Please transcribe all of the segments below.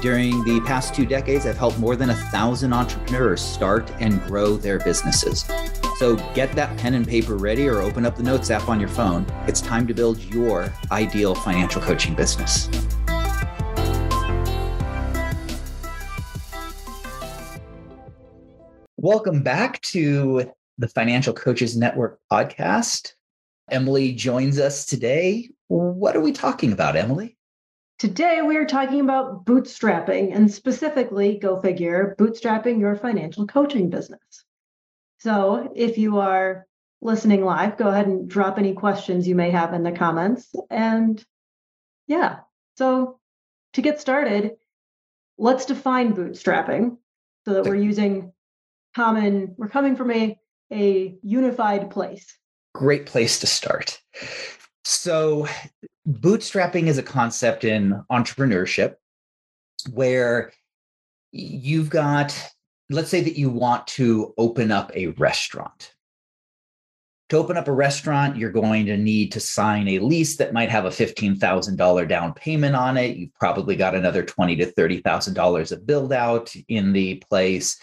during the past two decades, I've helped more than a thousand entrepreneurs start and grow their businesses. So get that pen and paper ready or open up the Notes app on your phone. It's time to build your ideal financial coaching business. Welcome back to the Financial Coaches Network podcast. Emily joins us today. What are we talking about, Emily? Today, we are talking about bootstrapping and specifically, go figure, bootstrapping your financial coaching business. So, if you are listening live, go ahead and drop any questions you may have in the comments. And yeah, so to get started, let's define bootstrapping so that we're using common, we're coming from a, a unified place. Great place to start. So, bootstrapping is a concept in entrepreneurship where you've got, let's say that you want to open up a restaurant. To open up a restaurant, you're going to need to sign a lease that might have a $15,000 down payment on it. You've probably got another 20 to $30,000 of build out in the place.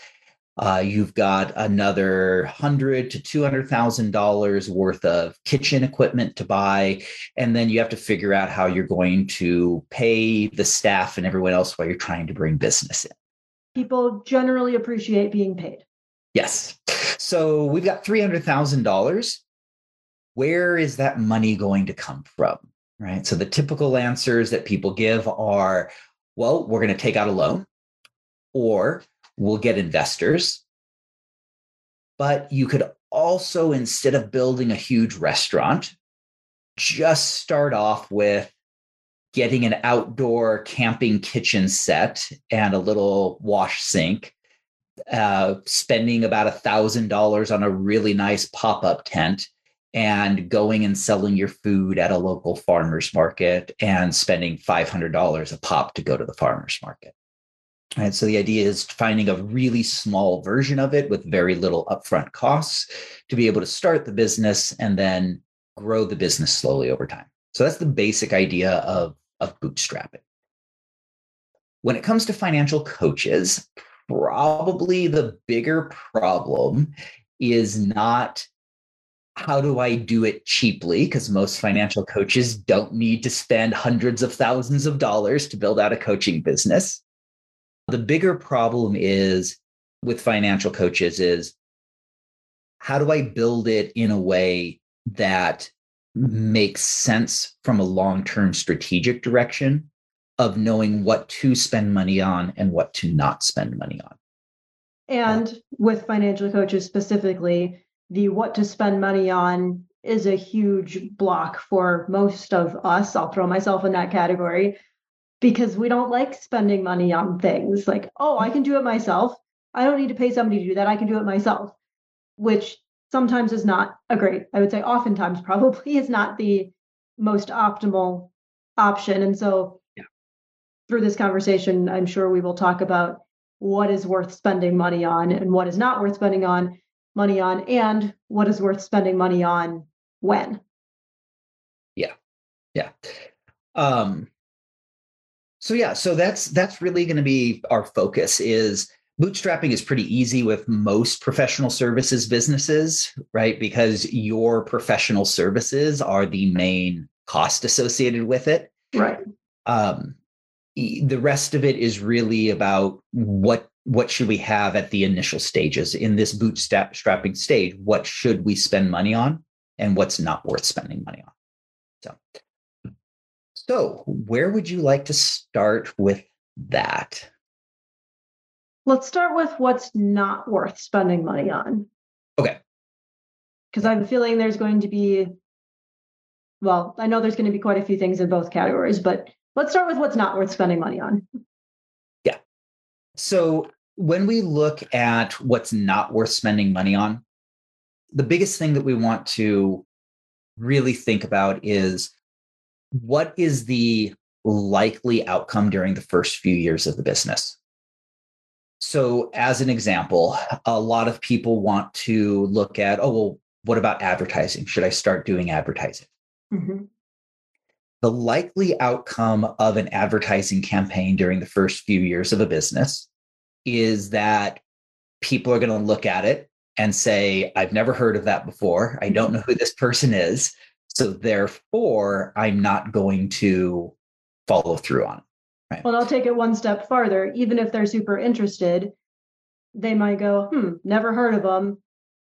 Uh, you've got another hundred to two hundred thousand dollars worth of kitchen equipment to buy, and then you have to figure out how you're going to pay the staff and everyone else while you're trying to bring business in. People generally appreciate being paid. Yes. So we've got three hundred thousand dollars. Where is that money going to come from? Right. So the typical answers that people give are, well, we're going to take out a loan, or we'll get investors. But you could also, instead of building a huge restaurant, just start off with getting an outdoor camping kitchen set and a little wash sink, uh, spending about a thousand dollars on a really nice pop-up tent, and going and selling your food at a local farmers market and spending $500 a pop to go to the farmers market. And so the idea is finding a really small version of it with very little upfront costs to be able to start the business and then grow the business slowly over time. So that's the basic idea of, of bootstrapping. When it comes to financial coaches, probably the bigger problem is not how do I do it cheaply? Because most financial coaches don't need to spend hundreds of thousands of dollars to build out a coaching business. The bigger problem is with financial coaches is how do I build it in a way that makes sense from a long-term strategic direction of knowing what to spend money on and what to not spend money on. And with financial coaches specifically, the what to spend money on is a huge block for most of us. I'll throw myself in that category because we don't like spending money on things like, oh, I can do it myself. I don't need to pay somebody to do that. I can do it myself, which sometimes is not a great, I would say, oftentimes probably is not the most optimal option. And so, yeah. through this conversation, I'm sure we will talk about what is worth spending money on and what is not worth spending on money on, and what is worth spending money on when. Yeah. Yeah. Um, so yeah, so that's that's really going to be our focus is bootstrapping is pretty easy with most professional services businesses, right? Because your professional services are the main cost associated with it. Right. Um, the rest of it is really about what what should we have at the initial stages in this bootstrapping stage what should we spend money on and what's not worth spending money on so so, where would you like to start with that? Let's start with what's not worth spending money on. Okay. Because I have a feeling there's going to be, well, I know there's going to be quite a few things in both categories, but let's start with what's not worth spending money on. Yeah. So, when we look at what's not worth spending money on, the biggest thing that we want to really think about is what is the likely outcome during the first few years of the business? So, as an example, a lot of people want to look at, oh, well, what about advertising? Should I start doing advertising? Mm-hmm. The likely outcome of an advertising campaign during the first few years of a business is that people are going to look at it and say, I've never heard of that before. I don't know who this person is. So therefore, I'm not going to follow through on it. Right. Well, I'll take it one step farther. Even if they're super interested, they might go, hmm, never heard of them.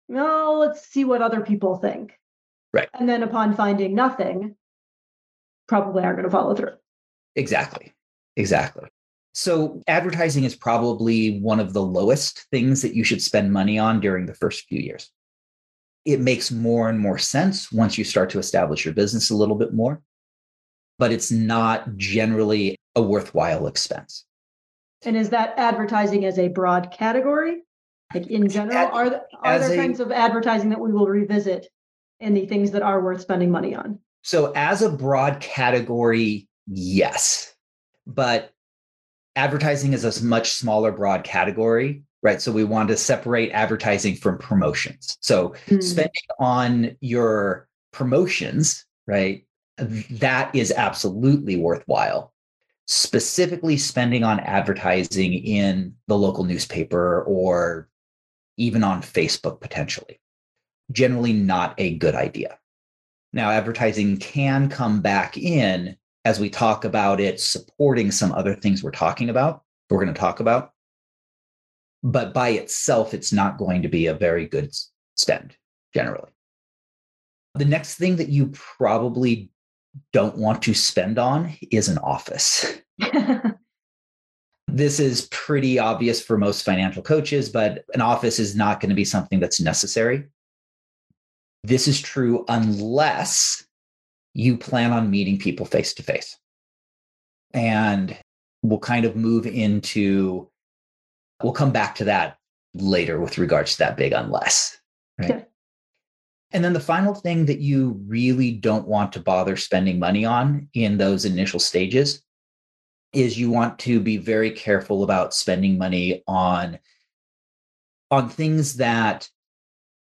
No, let's see what other people think. Right. And then upon finding nothing, probably aren't going to follow through. Exactly. Exactly. So, advertising is probably one of the lowest things that you should spend money on during the first few years. It makes more and more sense once you start to establish your business a little bit more, but it's not generally a worthwhile expense. And is that advertising as a broad category? Like in general, Ad, are, there, are there a, kinds of advertising that we will revisit and the things that are worth spending money on? So, as a broad category, yes. But advertising is a much smaller, broad category, right? So, we want to separate advertising from promotions. So, mm. spending on your promotions, right? That is absolutely worthwhile. Specifically, spending on advertising in the local newspaper or even on Facebook potentially. Generally, not a good idea. Now, advertising can come back in as we talk about it supporting some other things we're talking about, we're going to talk about. But by itself, it's not going to be a very good spend generally. The next thing that you probably don't want to spend on is an office. this is pretty obvious for most financial coaches, but an office is not going to be something that's necessary. This is true unless you plan on meeting people face to face. And we'll kind of move into, we'll come back to that later with regards to that big unless. Right. Okay. And then the final thing that you really don't want to bother spending money on in those initial stages is you want to be very careful about spending money on on things that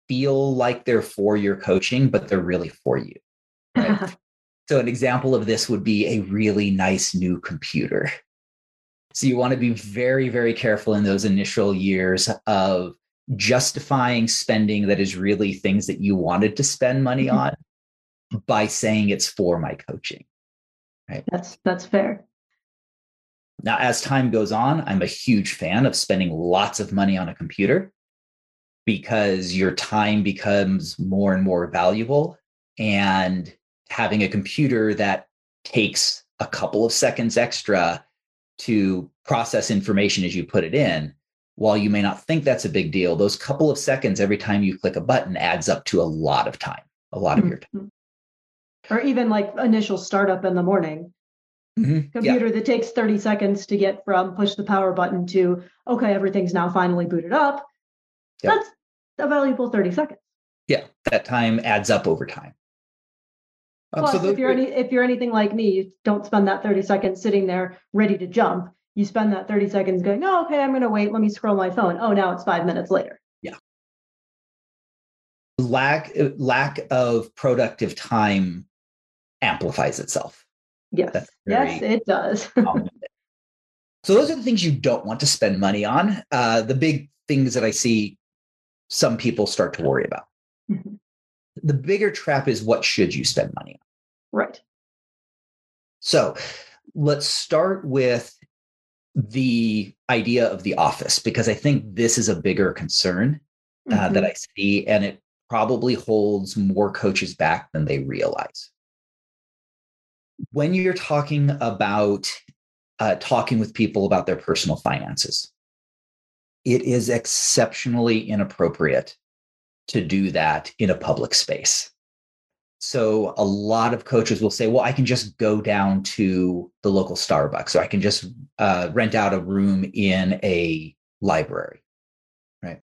feel like they're for your coaching, but they're really for you. Right? so, an example of this would be a really nice new computer. So, you want to be very, very careful in those initial years of justifying spending that is really things that you wanted to spend money mm-hmm. on by saying it's for my coaching. Right. That's that's fair. Now, as time goes on, I'm a huge fan of spending lots of money on a computer because your time becomes more and more valuable. And having a computer that takes a couple of seconds extra to process information as you put it in, while you may not think that's a big deal, those couple of seconds every time you click a button adds up to a lot of time, a lot of your time. Mm-hmm. Or even like initial startup in the morning. Mm-hmm. Computer yeah. that takes 30 seconds to get from push the power button to, okay, everything's now finally booted up. Yep. That's a valuable 30 seconds. Yeah, that time adds up over time. Um, Plus, so if you're any if you're anything like me, you don't spend that 30 seconds sitting there ready to jump. You spend that 30 seconds going, oh, okay, I'm gonna wait. Let me scroll my phone. Oh, now it's five minutes later. Yeah. Lack lack of productive time amplifies itself. Yes. Yes, it does. so those are the things you don't want to spend money on. Uh, the big things that I see some people start to worry about. The bigger trap is what should you spend money on? Right. So let's start with the idea of the office, because I think this is a bigger concern uh, mm-hmm. that I see, and it probably holds more coaches back than they realize. When you're talking about uh, talking with people about their personal finances, it is exceptionally inappropriate to do that in a public space. So a lot of coaches will say, well, I can just go down to the local Starbucks or I can just uh, rent out a room in a library, right?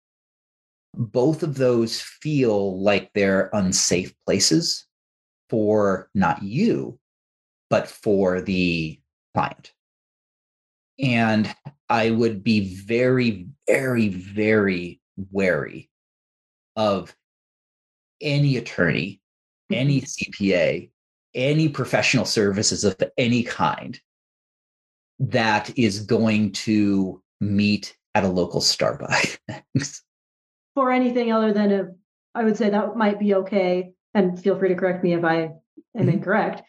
Both of those feel like they're unsafe places for not you, but for the client. And I would be very, very, very wary of any attorney, any mm-hmm. CPA, any professional services of any kind that is going to meet at a local Starbucks. For anything other than a, I would say that might be okay. And feel free to correct me if I am mm-hmm. incorrect.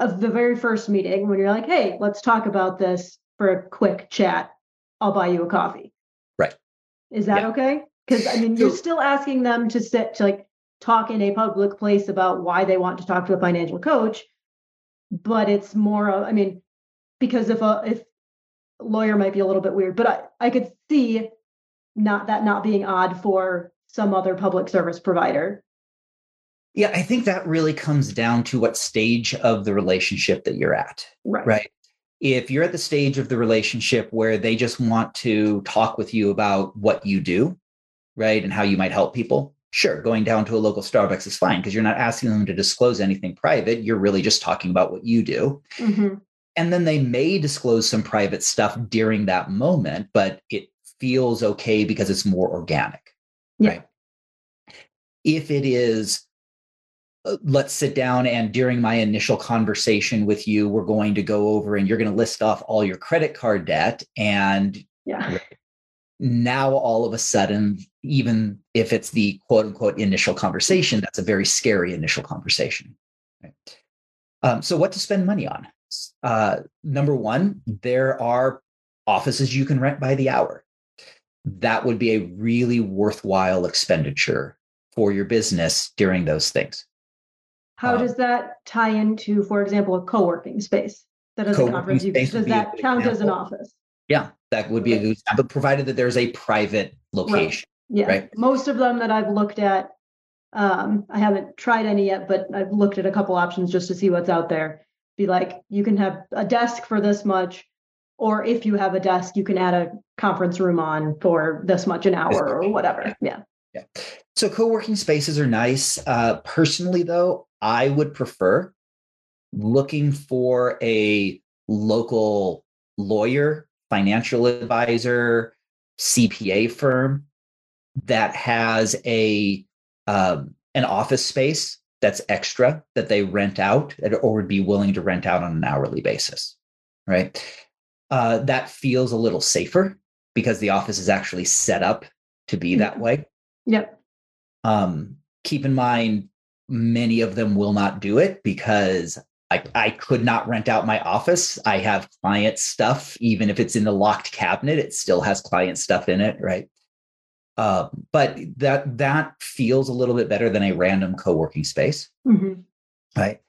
Of the very first meeting, when you're like, hey, let's talk about this for a quick chat, I'll buy you a coffee. Right. Is that yeah. okay? Because I mean, you're still asking them to sit to like talk in a public place about why they want to talk to a financial coach, but it's more of, I mean, because if a if lawyer might be a little bit weird, but I, I could see not that not being odd for some other public service provider. Yeah, I think that really comes down to what stage of the relationship that you're at. Right. Right if you're at the stage of the relationship where they just want to talk with you about what you do, right, and how you might help people, sure, going down to a local Starbucks is fine because you're not asking them to disclose anything private. You're really just talking about what you do. Mm-hmm. And then they may disclose some private stuff during that moment, but it feels okay because it's more organic, yeah. right? If it is uh, let's sit down and during my initial conversation with you we're going to go over and you're going to list off all your credit card debt and yeah now all of a sudden even if it's the quote unquote initial conversation that's a very scary initial conversation right? um, so what to spend money on uh, number one there are offices you can rent by the hour that would be a really worthwhile expenditure for your business during those things how um, does that tie into, for example, a co-working space that is a conference? Does that count example. as an office? Yeah, that would be a good but provided that there's a private location. Right. Yeah. Right? Most of them that I've looked at, um, I haven't tried any yet, but I've looked at a couple options just to see what's out there. Be like, you can have a desk for this much, or if you have a desk, you can add a conference room on for this much an hour or whatever. Yeah. Yeah. So co-working spaces are nice. Uh, personally, though, I would prefer looking for a local lawyer, financial advisor, CPA firm that has a um, an office space that's extra that they rent out or would be willing to rent out on an hourly basis, right? Uh, that feels a little safer because the office is actually set up to be that way. Yep. Um, keep in mind, many of them will not do it because I, I could not rent out my office. I have client stuff, even if it's in the locked cabinet, it still has client stuff in it, right? Uh, but that that feels a little bit better than a random co-working space, mm-hmm. right?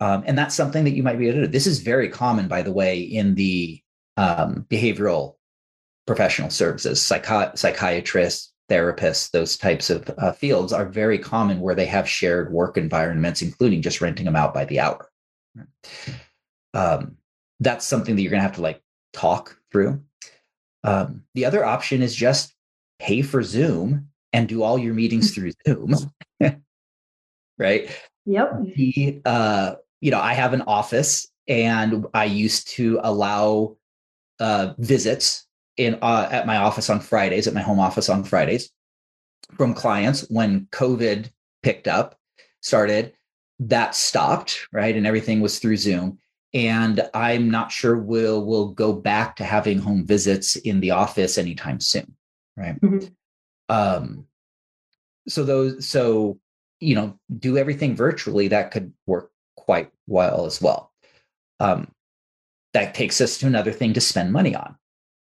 Um, and that's something that you might be able to do. This is very common, by the way, in the um, behavioral professional services, psychi- psychiatrists, therapists, those types of uh, fields are very common where they have shared work environments, including just renting them out by the hour. Um, that's something that you're going to have to like talk through. Um, the other option is just pay for Zoom and do all your meetings through Zoom. right? Yep. The, uh, you know, I have an office and I used to allow uh, visits in uh, at my office on Fridays, at my home office on Fridays, from clients when COVID picked up, started. That stopped, right, and everything was through Zoom. And I'm not sure we'll we'll go back to having home visits in the office anytime soon, right? Mm-hmm. Um, so those, so you know, do everything virtually. That could work quite well as well. Um, that takes us to another thing to spend money on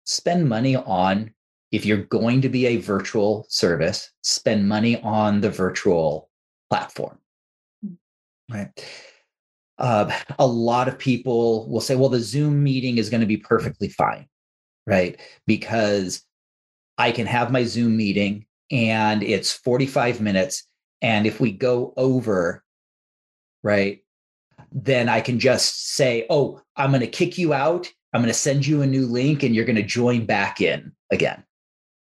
spend money on if you're going to be a virtual service, spend money on the virtual platform. Right. Uh, a lot of people will say, well, the Zoom meeting is going to be perfectly fine. Right. Because I can have my Zoom meeting and it's 45 minutes. And if we go over, right, then I can just say, oh, I'm going to kick you out I'm going to send you a new link and you're going to join back in again.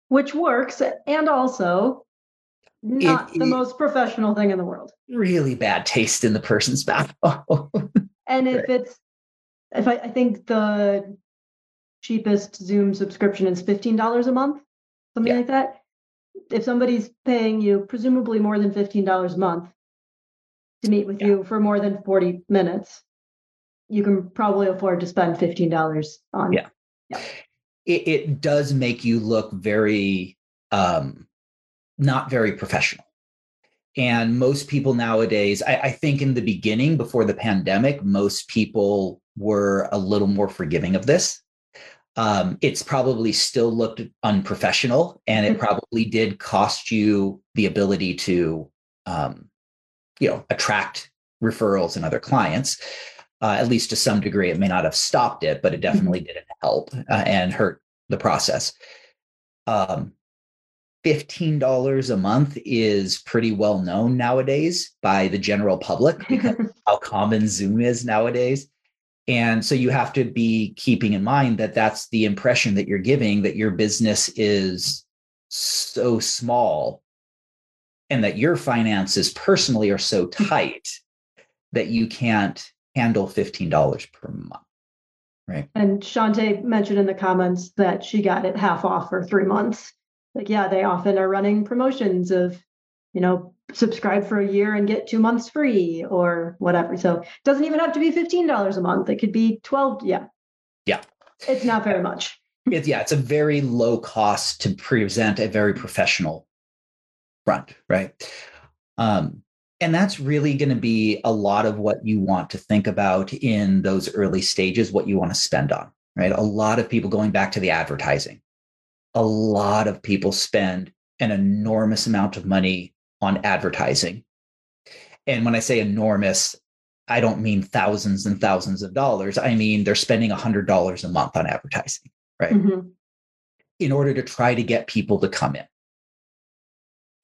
which works and also not It- the it- most professional thing in the world. Really bad taste in the person's mouth. And if it's, if I, I think the cheapest Zoom subscription is $15 a month, something Yeah. like that. If somebody's paying you presumably more than $15 a month to meet with Yeah. you for more than 40 minutes, you can probably afford to spend $15 on. Yeah. it, it does make you look very um, not very professional. And most people nowadays, I, I think in the beginning, before the pandemic, most people were a little more forgiving of this. Um, it's probably still looked unprofessional, and it Mhm. probably did cost you the ability to, um, you know, attract referrals and other clients. Uh, at least to some degree, it may not have stopped it, but it definitely didn't help uh, and hurt the process. Um, $15 a month is pretty well known nowadays by the general public because how common Zoom is nowadays. And so you have to be keeping in mind that that's the impression that you're giving that your business is so small and that your finances personally are so mm. tight that you can't handle $15 per month. Right. And Shantae mentioned in the comments that she got it half off for three months. Like, yeah, they often are running promotions of, you know, subscribe for a year and get two months free or whatever. So it doesn't even have to be $15 a month. It could be 12. Yeah. Yeah. It's not very much. It's yeah, it's a very low cost to present a very professional front, right? Um, and that's really going to be a lot of what you want to think about in those early stages, what you want to spend on, right? A lot of people going back to the advertising. A lot of people spend an enormous amount of money on advertising. And when I say enormous, I don't mean thousands and thousands of dollars. I mean they're spending $100 a month on advertising right? Mhm. in order to try to get people to come in.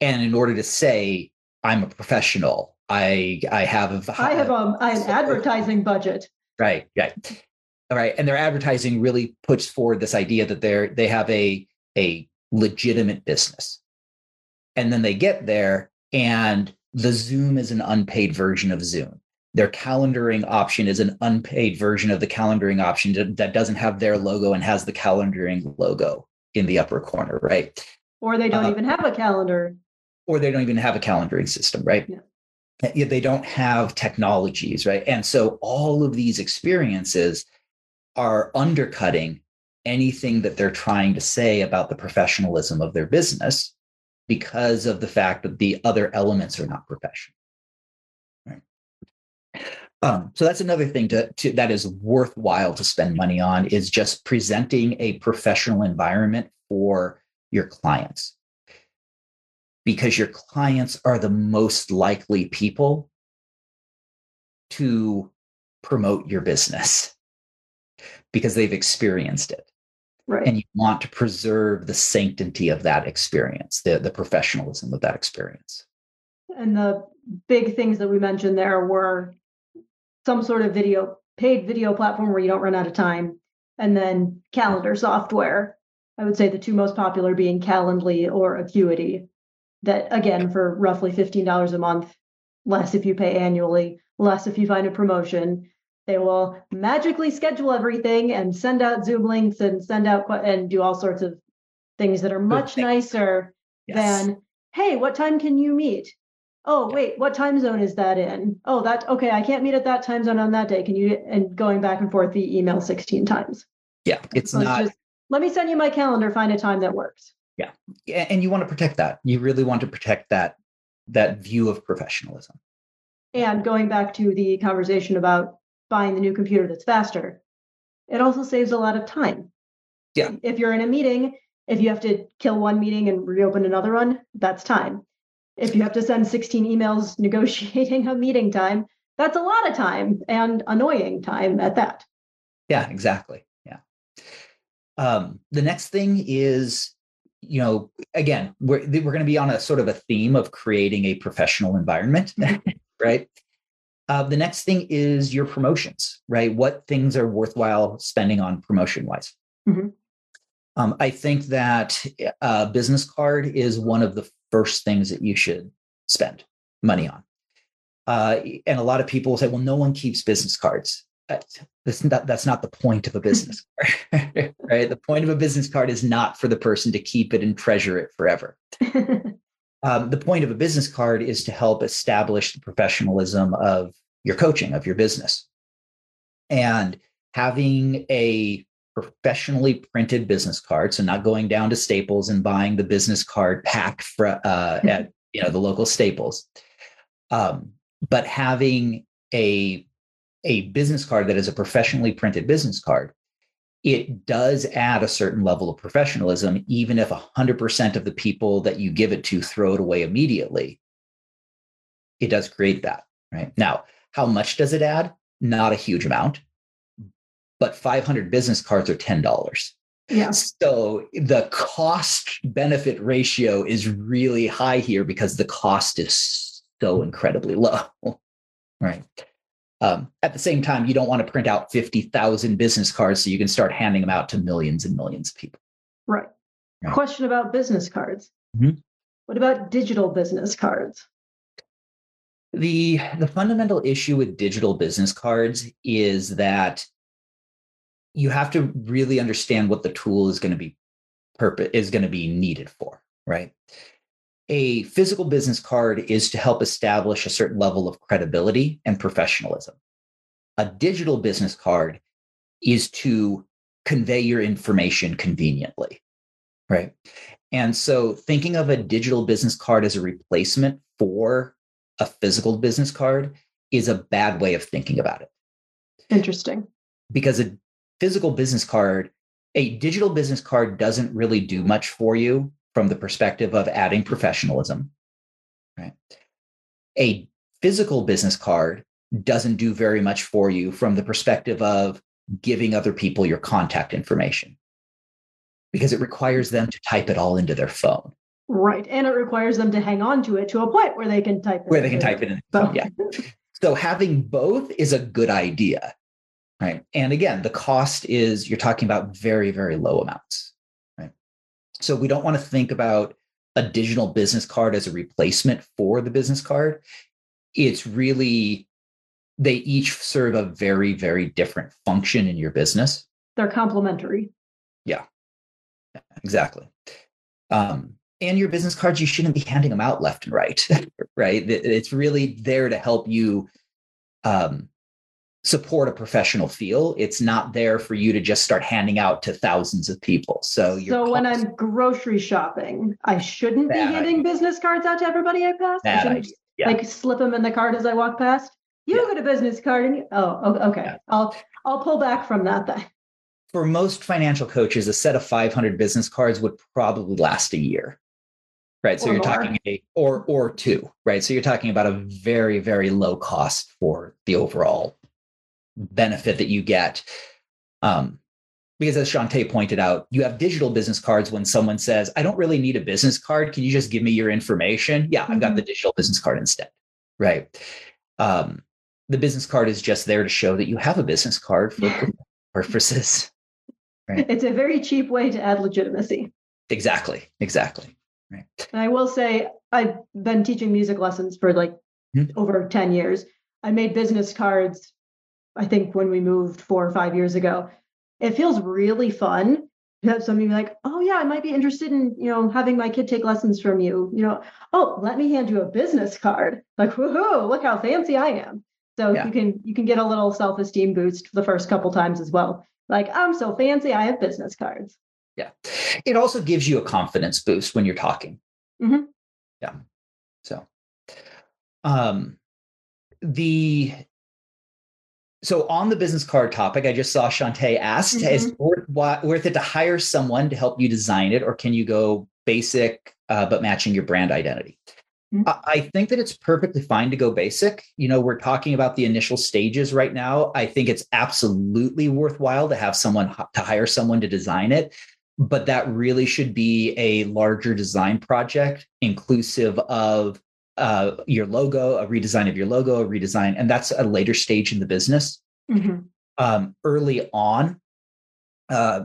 And in order to say, I'm a professional, I I have a I have um, an advertising budget. right, right. All right. And their advertising really puts forward this idea that they're they have a a legitimate business. And then they get there and the Zoom is an unpaid version of Zoom. Their calendaring option is an unpaid version of the calendaring option that- doesn't have their logo and has the calendaring logo in the upper corner, right? Or they don't Uh, even have a calendar. or they don't even have a calendaring system, right? Yeah, They don't have technologies, right? And so all of these experiences are undercutting anything that they're trying to say about the professionalism of their business because of the fact that the other elements are not professional. Right. Um, so that's another thing to, to that is worthwhile to spend money on is just presenting a professional environment for your clients because your clients are the most likely people to promote your business because they've experienced it Right. and you want to preserve the sanctity of that experience the, the professionalism of that experience And the big things that we mentioned there were some sort of video, paid video platform where you don't run out of time, and then calendar software. I would say the two most popular being Calendly or Acuity. That again, for roughly $15 a month, less if you pay annually, less if you find a promotion. They will magically schedule everything and send out Zoom links and send out and do all sorts of things that are much nicer yes. than hey what time can you meet? Oh wait what time zone is that in? Oh that okay i can't meet at that time zone on that day. Can you and going back and forth the email 16 times. Yeah it's So not just let me send you my calendar find a time that works. Yeah, and you want to protect that. You really want to protect that that view of professionalism. And going back to the conversation about buying the new computer that's faster it also saves a lot of time Yeah. if you're in a meeting if you have to kill one meeting and reopen another one that's time if you have to send 16 emails negotiating a meeting time that's a lot of time and annoying time at that Yeah, exactly. Yeah. Um, the next thing is, you know, again, we're we're going to be on a sort of a theme of creating a professional environment, right? Uh, the next thing is your promotions, right? What things are worthwhile spending on promotion wise? Mhm. Um, I think that a business card is one of the first things that you should spend money on. Uh, and a lot of people will say, well, no one keeps business cards. That's not, that's not the point of a business card, right? The point of a business card is not for the person to keep it and treasure it forever. um, the point of a business card is to help establish the professionalism of your coaching, of your business. And having a professionally printed business card, so not going down to Staples and buying the business card pack for, uh, at you know the local Staples, um, but having a a business card that is a professionally printed business card, it does add a certain level of professionalism, even if 100% of the people that you give it to throw it away immediately. It does create that, right? Now, how much does it add? Not a huge amount, but 500 business cards are $10. Yeah. So the cost benefit ratio is really high here because the cost is so incredibly low. Right. Um, at the same time, you don't want to print out 50,000 business cards so you can start handing them out to millions and millions of people. Right. right. Question about business cards. Mm-hmm. What about digital business cards? The, the fundamental issue with digital business cards is that you have to really understand what the tool is going to be purpose is going to be needed for, right? A physical business card is to help establish a certain level of credibility and professionalism. A digital business card is to convey your information conveniently, right? And so thinking of a digital business card as a replacement for a physical business card is a bad way of thinking about it. Interesting. Because a physical business card, a digital business card doesn't really do much for you from the perspective of adding professionalism. Right. A physical business card doesn't do very much for you from the perspective of giving other people your contact information because it requires them to type it all into their phone. Right. And it requires them to hang on to it to a point where they can type it. Where they can type it in. Phone. Yeah. So having both is a good idea. Right. And again, the cost is you're talking about very, very low amounts. So we don't want to think about a digital business card as a replacement for the business card. It's really, they each serve a very, very different function in your business. They're complementary. Yeah, exactly. Um, and your business cards, you shouldn't be handing them out left and right, right? It's really there to help you um, support a professional feel. It's not there for you to just start handing out to thousands of people. So, so when I'm grocery shopping, I shouldn't be handing business cards out to everybody I pass. I shouldn't yeah. like slip them in the card as I walk past. You yeah. get a business card, and you, oh, okay. Yeah. I'll I'll pull back from that then. For most financial coaches, a set of 500 business cards would probably last a year right so or you're more. talking a or or two right so you're talking about a very very low cost for the overall benefit that you get. Um, because as Shantae pointed out, you have digital business cards when someone says, I don't really need a business card. Can you just give me your information? Yeah, I've got mm-hmm. the digital business card instead. Right. Um, the business card is just there to show that you have a business card for purposes. Right. It's a very cheap way to add legitimacy. Exactly. Exactly. Right. And I will say, I've been teaching music lessons for like mm-hmm. over 10 years. I made business cards I think when we moved four or five years ago, it feels really fun to have somebody be like, oh yeah, I might be interested in, you know, having my kid take lessons from you. You know, oh, let me hand you a business card. Like, woohoo, look how fancy I am. So yeah. you can you can get a little self-esteem boost the first couple times as well. Like, I'm so fancy, I have business cards. Yeah. It also gives you a confidence boost when you're talking. Mm-hmm. Yeah. So um the so on the business card topic, I just saw Shantae asked, mm-hmm. is it worth it to hire someone to help you design it, or can you go basic uh, but matching your brand identity? Mm-hmm. I think that it's perfectly fine to go basic. You know, we're talking about the initial stages right now. I think it's absolutely worthwhile to have someone to hire someone to design it, but that really should be a larger design project, inclusive of uh, your logo, a redesign of your logo, a redesign, and that's a later stage in the business. Mm-hmm. Um, early on, uh,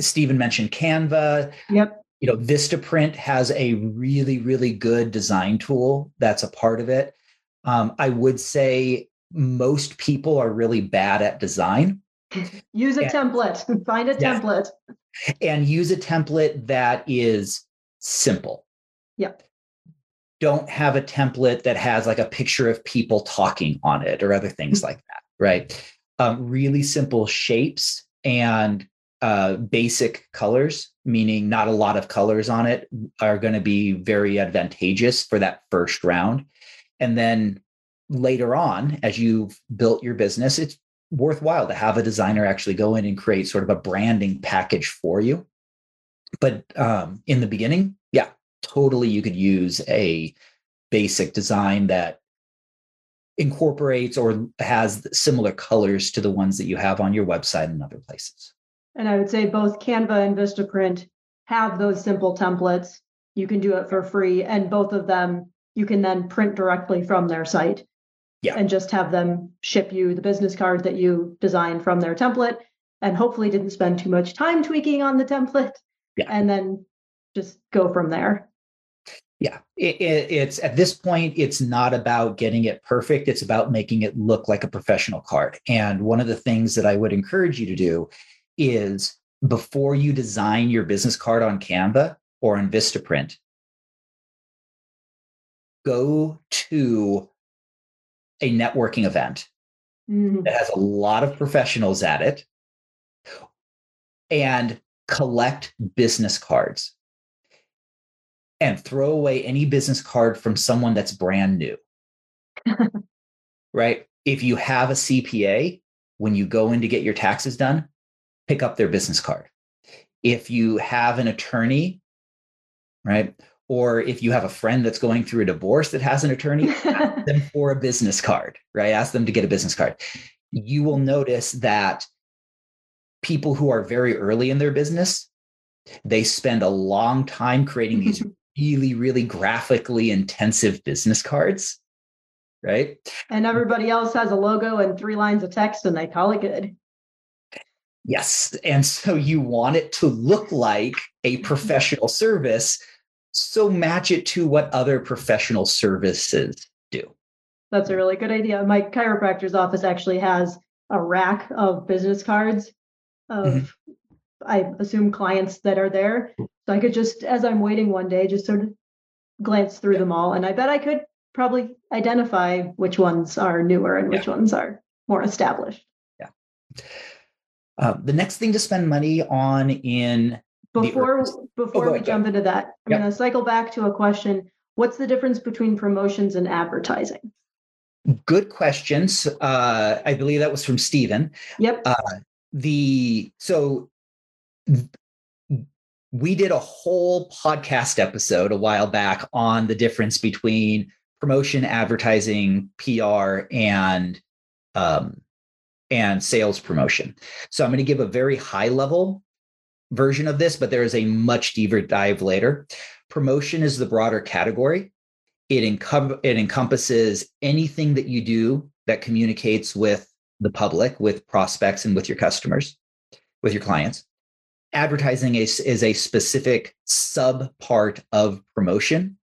Stephen mentioned Canva. Yep. You know, Vistaprint has a really, really good design tool that's a part of it. Um, I would say most people are really bad at design. Use a template. Find a yeah. template. And use a template that is simple. Yep. Don't have a template that has like a picture of people talking on it or other things mm-hmm. like that, right? Um, really simple shapes and uh, basic colors, meaning not a lot of colors on it, are going to be very advantageous for that first round. And then later on, as you've built your business, it's worthwhile to have a designer actually go in and create sort of a branding package for you. But um, in the beginning, yeah, totally, you could use a basic design that incorporates or has similar colors to the ones that you have on your website and other places. And I would say both Canva and Vistaprint have those simple templates. You can do it for free, and both of them you can then print directly from their site. Yeah. And just have them ship you the business card that you designed from their template and hopefully didn't spend too much time tweaking on the template. Yeah. And then just go from there. Yeah. It, it, it's at this point, it's not about getting it perfect. It's about making it look like a professional card. And one of the things that I would encourage you to do is before you design your business card on Canva or on Vistaprint, go to a networking event mm-hmm. that has a lot of professionals at it and collect business cards and throw away any business card from someone that's brand new. right? If you have a CPA, when you go in to get your taxes done, pick up their business card. If you have an attorney, right? Or if you have a friend that's going through a divorce that has an attorney, ask them for a business card, right? Ask them to get a business card. You will notice that people who are very early in their business, they spend a long time creating these really, really graphically intensive business cards, right? And everybody else has a logo and three lines of text and they call it good. Yes. And so you want it to look like a mm-hmm. professional service. So match it to what other professional services do. That's a really good idea. My chiropractor's office actually has a rack of business cards of, mm-hmm. I assume, clients that are there. So I could just, as I'm waiting one day, just sort of glance through them all. And I bet I could probably identify which ones are newer and which yeah. ones are more established. Yeah. Uh, the next thing to spend money on in before before oh, we jump into that, I'm yep. going to cycle back to a question. What's the difference between promotions and advertising? Good questions. Uh, I believe that was from Stephen. Yep. Uh, the so we did a whole podcast episode a while back on the difference between promotion, advertising, PR, and um, and sales promotion. So I'm going to give a very high level version of this, but there is a much deeper dive later. Promotion is the broader category. It, encom- it encompasses anything that you do that communicates with the public, with prospects, and with your customers, with your clients. Advertising is, is a specific sub part of promotion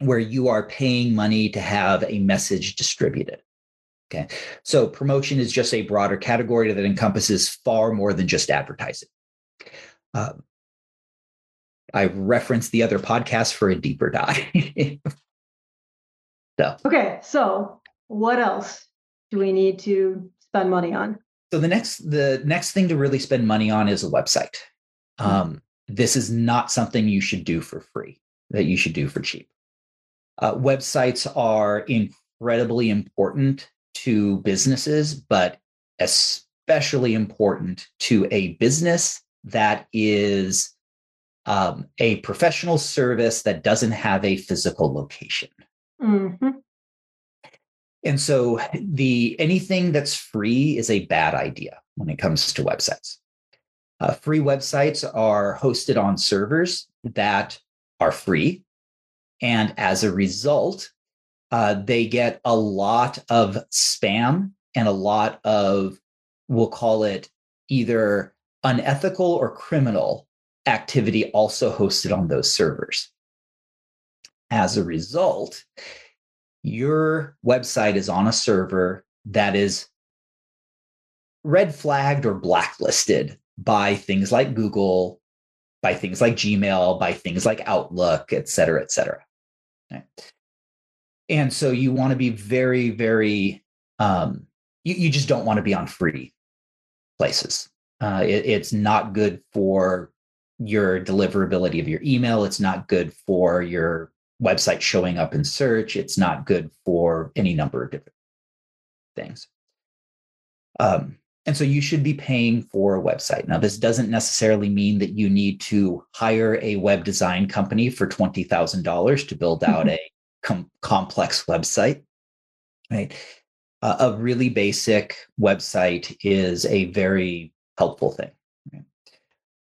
where you are paying money to have a message distributed. Okay. So promotion is just a broader category that encompasses far more than just advertising. Um, I referenced the other podcast for a deeper dive. so. Okay. So what else do we need to spend money on? So the next the next thing to really spend money on is a website. Hmm. Um, this is not something you should do for free. That you should do for cheap. Uh, websites are incredibly important to businesses, but especially important to a business that is um, a professional service that doesn't have a physical location. Mm-hmm. And so the anything that's free is a bad idea when it comes to websites. Uh, free websites are hosted on servers that are free. And as a result, uh, they get a lot of spam and a lot of, we'll call it either unethical or criminal activity also hosted on those servers. As a result, your website is on a server that is red flagged or blacklisted by things like Google, by things like Gmail, by things like Outlook, et cetera, et cetera. Okay. And so you want to be very, very, um, you, you just don't want to be on free places. Uh, it, it's not good for your deliverability of your email. It's not good for your website showing up in search. It's not good for any number of different things. Um, and so you should be paying for a website. Now, this doesn't necessarily mean that you need to hire a web design company for $20,000 to build out a com- complex website, right? Uh, a really basic website is a very helpful thing. Right?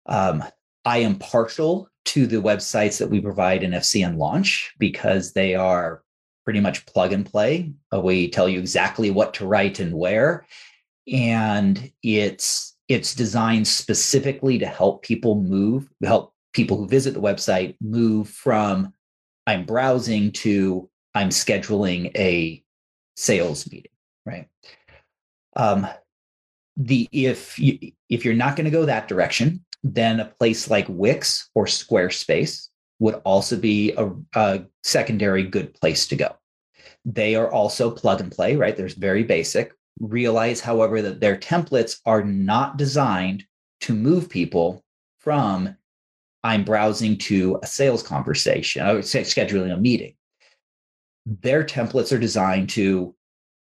Um, I am partial to the websites that we provide in FCN Launch because they are pretty much plug and play. Uh, we tell you exactly what to write and where and it's it's designed specifically to help people move help people who visit the website move from i'm browsing to i'm scheduling a sales meeting right um the if you if you're not going to go that direction then a place like wix or squarespace would also be a, a secondary good place to go. They are also plug and play right? There's very basic. Realize, however, that their templates are not designed to move people from I'm browsing to a sales conversation, I would say scheduling a meeting. Their templates are designed to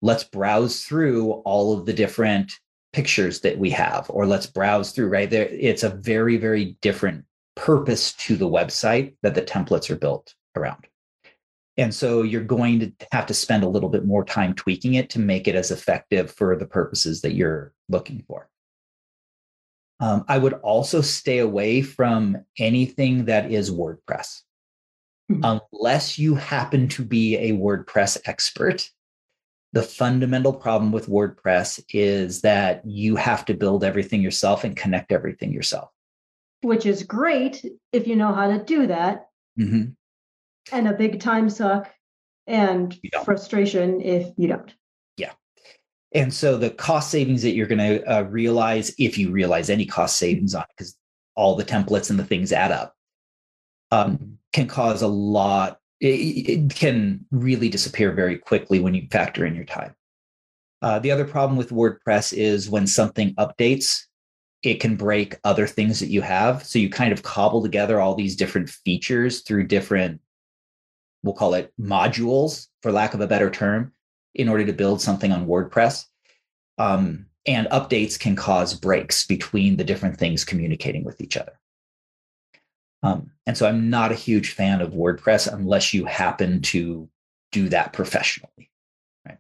let's browse through all of the different pictures that we have, or let's browse through, right? There, it's a very, very different purpose to the website that the templates are built around. And so you're going to have to spend a little bit more time tweaking it to make it as effective for the purposes that you're looking for. Um, I would also stay away from anything that is WordPress. Mm-hmm. Unless you happen to be a WordPress expert, the fundamental problem with WordPress is that you have to build everything yourself and connect everything yourself. Which is great if you know how to do that. Mm-hmm and a big time suck and frustration if you don't. Yeah. And so the cost savings that you're going to uh, realize, if you realize any cost savings on it, because all the templates and the things add up, um, can cause a lot. It, it, can really disappear very quickly when you factor in your time. Uh, the other problem with WordPress is when something updates, it can break other things that you have. So you kind of cobble together all these different features through different we'll call it modules, for lack of a better term, in order to build something on WordPress. Um, and updates can cause breaks between the different things communicating with each other. Um, and so I'm not a huge fan of WordPress unless you happen to do that professionally. Right?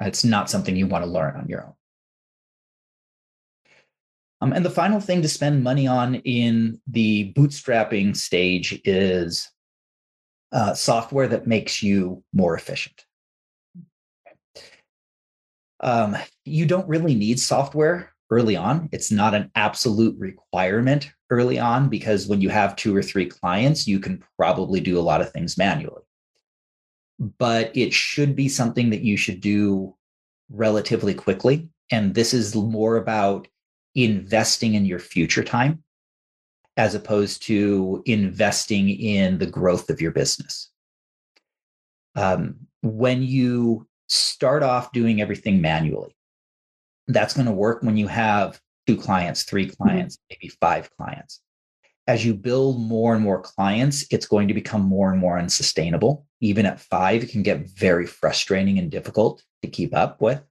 It's not something you want to learn on your own. Um, and the final thing to spend money on in the bootstrapping stage is uh, software that makes you more efficient. Um, you don't really need software early on. It's not an absolute requirement early on because when you have two or three clients, you can probably do a lot of things manually. But it should be something that you should do relatively quickly. And this is more about investing in your future time as opposed to investing in the growth of your business. Um, when you start off doing everything manually, that's going to work when you have two clients, three mm-hmm. clients, mm-hmm. maybe five clients. As you build more and more clients, it's going to become more and more unsustainable. Even at five, it can get very frustrating and difficult to keep up with.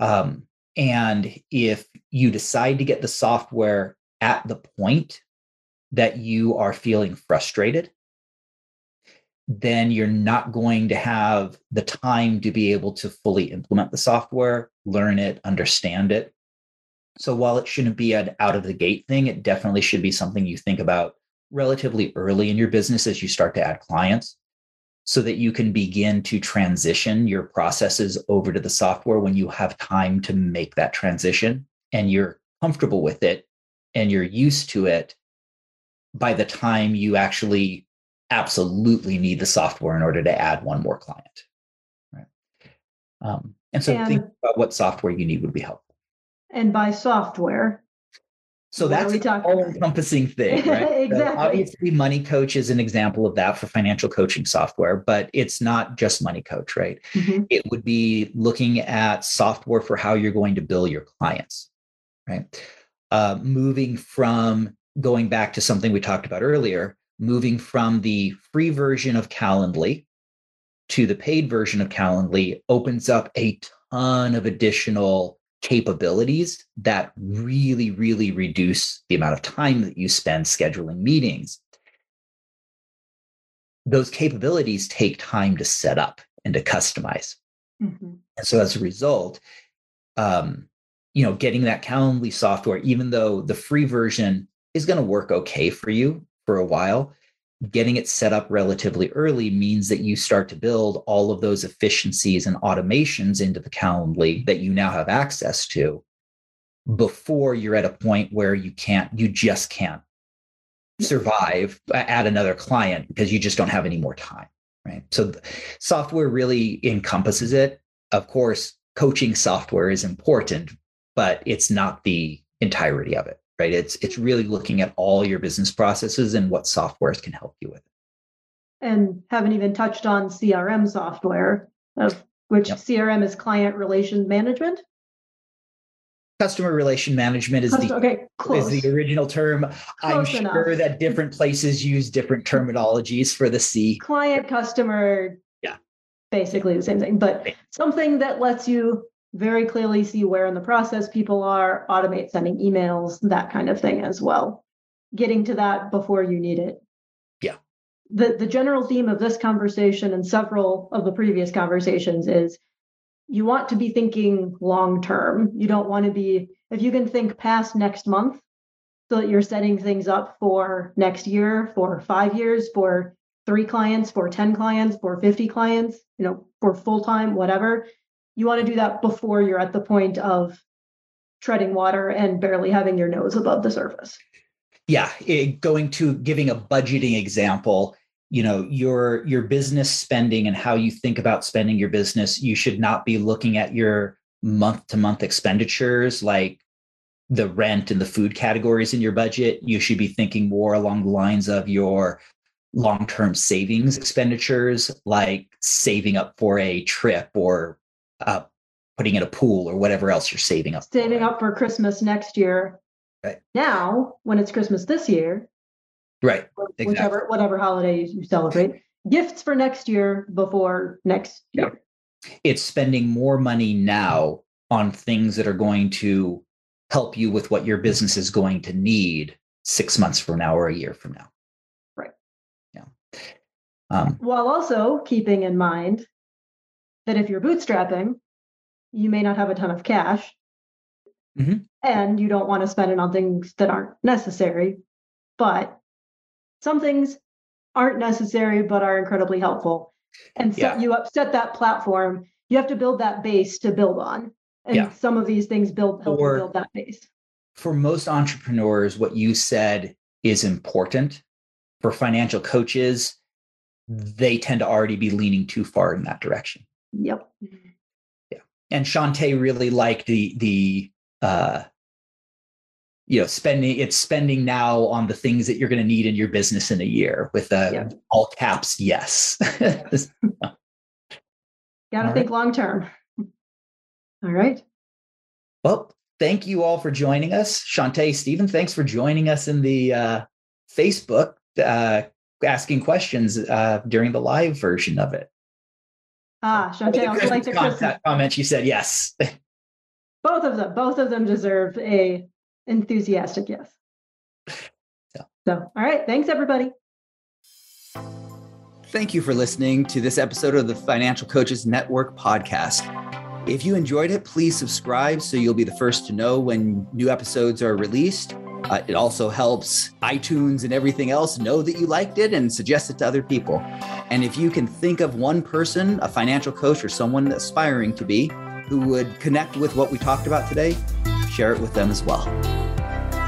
Um, and if you decide to get the software at the point that you are feeling frustrated, then you're not going to have the time to be able to fully implement the software, learn it, understand it. So while it shouldn't be an out of the gate thing, it definitely should be something you think about relatively early in your business as you start to add clients so that you can begin to transition your processes over to the software when you have time to make that transition and you're comfortable with it and you're used to it by the time you actually absolutely need the software in order to add one more client. Right. Um, and so And- think about what software you need would be helpful. And by software, So that's an all-encompassing thing, right? So Exactly. obviously, Money Coach is an example of that for financial coaching software, but it's not just Money Coach, right? Mhm. It would be looking at software for how you're going to bill your clients, right? Uh, moving from going back to something we talked about earlier, moving from the free version of Calendly to the paid version of Calendly opens up a ton of additional capabilities that really, really reduce the amount of time that you spend scheduling meetings. Those capabilities take time to set up and to customize. Mhm. And so as a result, um, you know, getting that Calendly software, even though the free version is going to work okay for you for a while, getting it set up relatively early means that you start to build all of those efficiencies and automations into the Calendly that you now have access to before you're at a point where you can't, you just can't survive at another client because you just don't have any more time right? So software really encompasses it. Of course coaching software is important but it's not the entirety of it right it's it's really looking at all your business processes and what softwares can help you with and haven't even touched on CRM software, of which Yep. CRM is client relation management. customer relation management is the okay, close. is the original term i'm sure enough. that different places use different terminologies for the c client customer Yeah. basically the same thing but something that lets you very clearly see where in the process people are automate sending emails that kind of thing as well. Getting to that before you need it. Yeah. the the general theme of this conversation and several of the previous conversations is you want to be thinking long term. You don't want to be if you can think past next month so that you're setting things up for next year for five years for three clients for 10 clients for 50 clients you know for full time whatever you want to do that before you're at the point of treading water and barely having your nose above the surface. Yeah it, going to giving a budgeting example you know your your business spending and how you think about spending your business you should not be looking at your month to month expenditures like the rent and the food categories in your budget. You should be thinking more along the lines of your long-term savings expenditures like saving up for a trip or uh, putting in a pool or whatever else you're saving up for, saving right? up for christmas next year Right. now when it's christmas this year right Exactly. whichever whatever holiday you celebrate gifts for next year before next Yeah. year it's spending more money now on things that are going to help you with what your business is going to need six months from now or a year from now. Right. Yeah. Um, while also keeping in mind that if you're bootstrapping, you may not have a ton of cash Mhm. and you don't want to spend it on things that aren't necessary. But some things aren't necessary but are incredibly helpful and set Yeah. you up, set that platform. You have to build that base to build on. And Yeah. some of these things build help Or- build that base. for most entrepreneurs, what you said is important. For financial coaches, they tend to already be leaning too far in that direction. Yep. Yeah. And Shantae really liked the the uh you know spending it's spending now on the things that you're going to need in your business in a year with a Yeah. all caps yes Got to All think long term. All right. well thank you all for joining us Shantae Stephen thanks for joining us in the uh Facebook uh asking questions uh during the live version of it Ah, The Shantae also like Christmas the comment- Christmas. comment she said yes Both of them, both of them deserve a enthusiastic yes. Yeah. So, all right. Thanks, everybody. Thank you for listening to this episode of the Financial Coaches Network podcast. If you enjoyed it, please subscribe so you'll be the first to know when new episodes are released. Uh, it also helps iTunes and everything else know that you liked it and suggest it to other people. And if you can think of one person, a financial coach or someone aspiring to be, who would connect with what we talked about today, share it with them as well.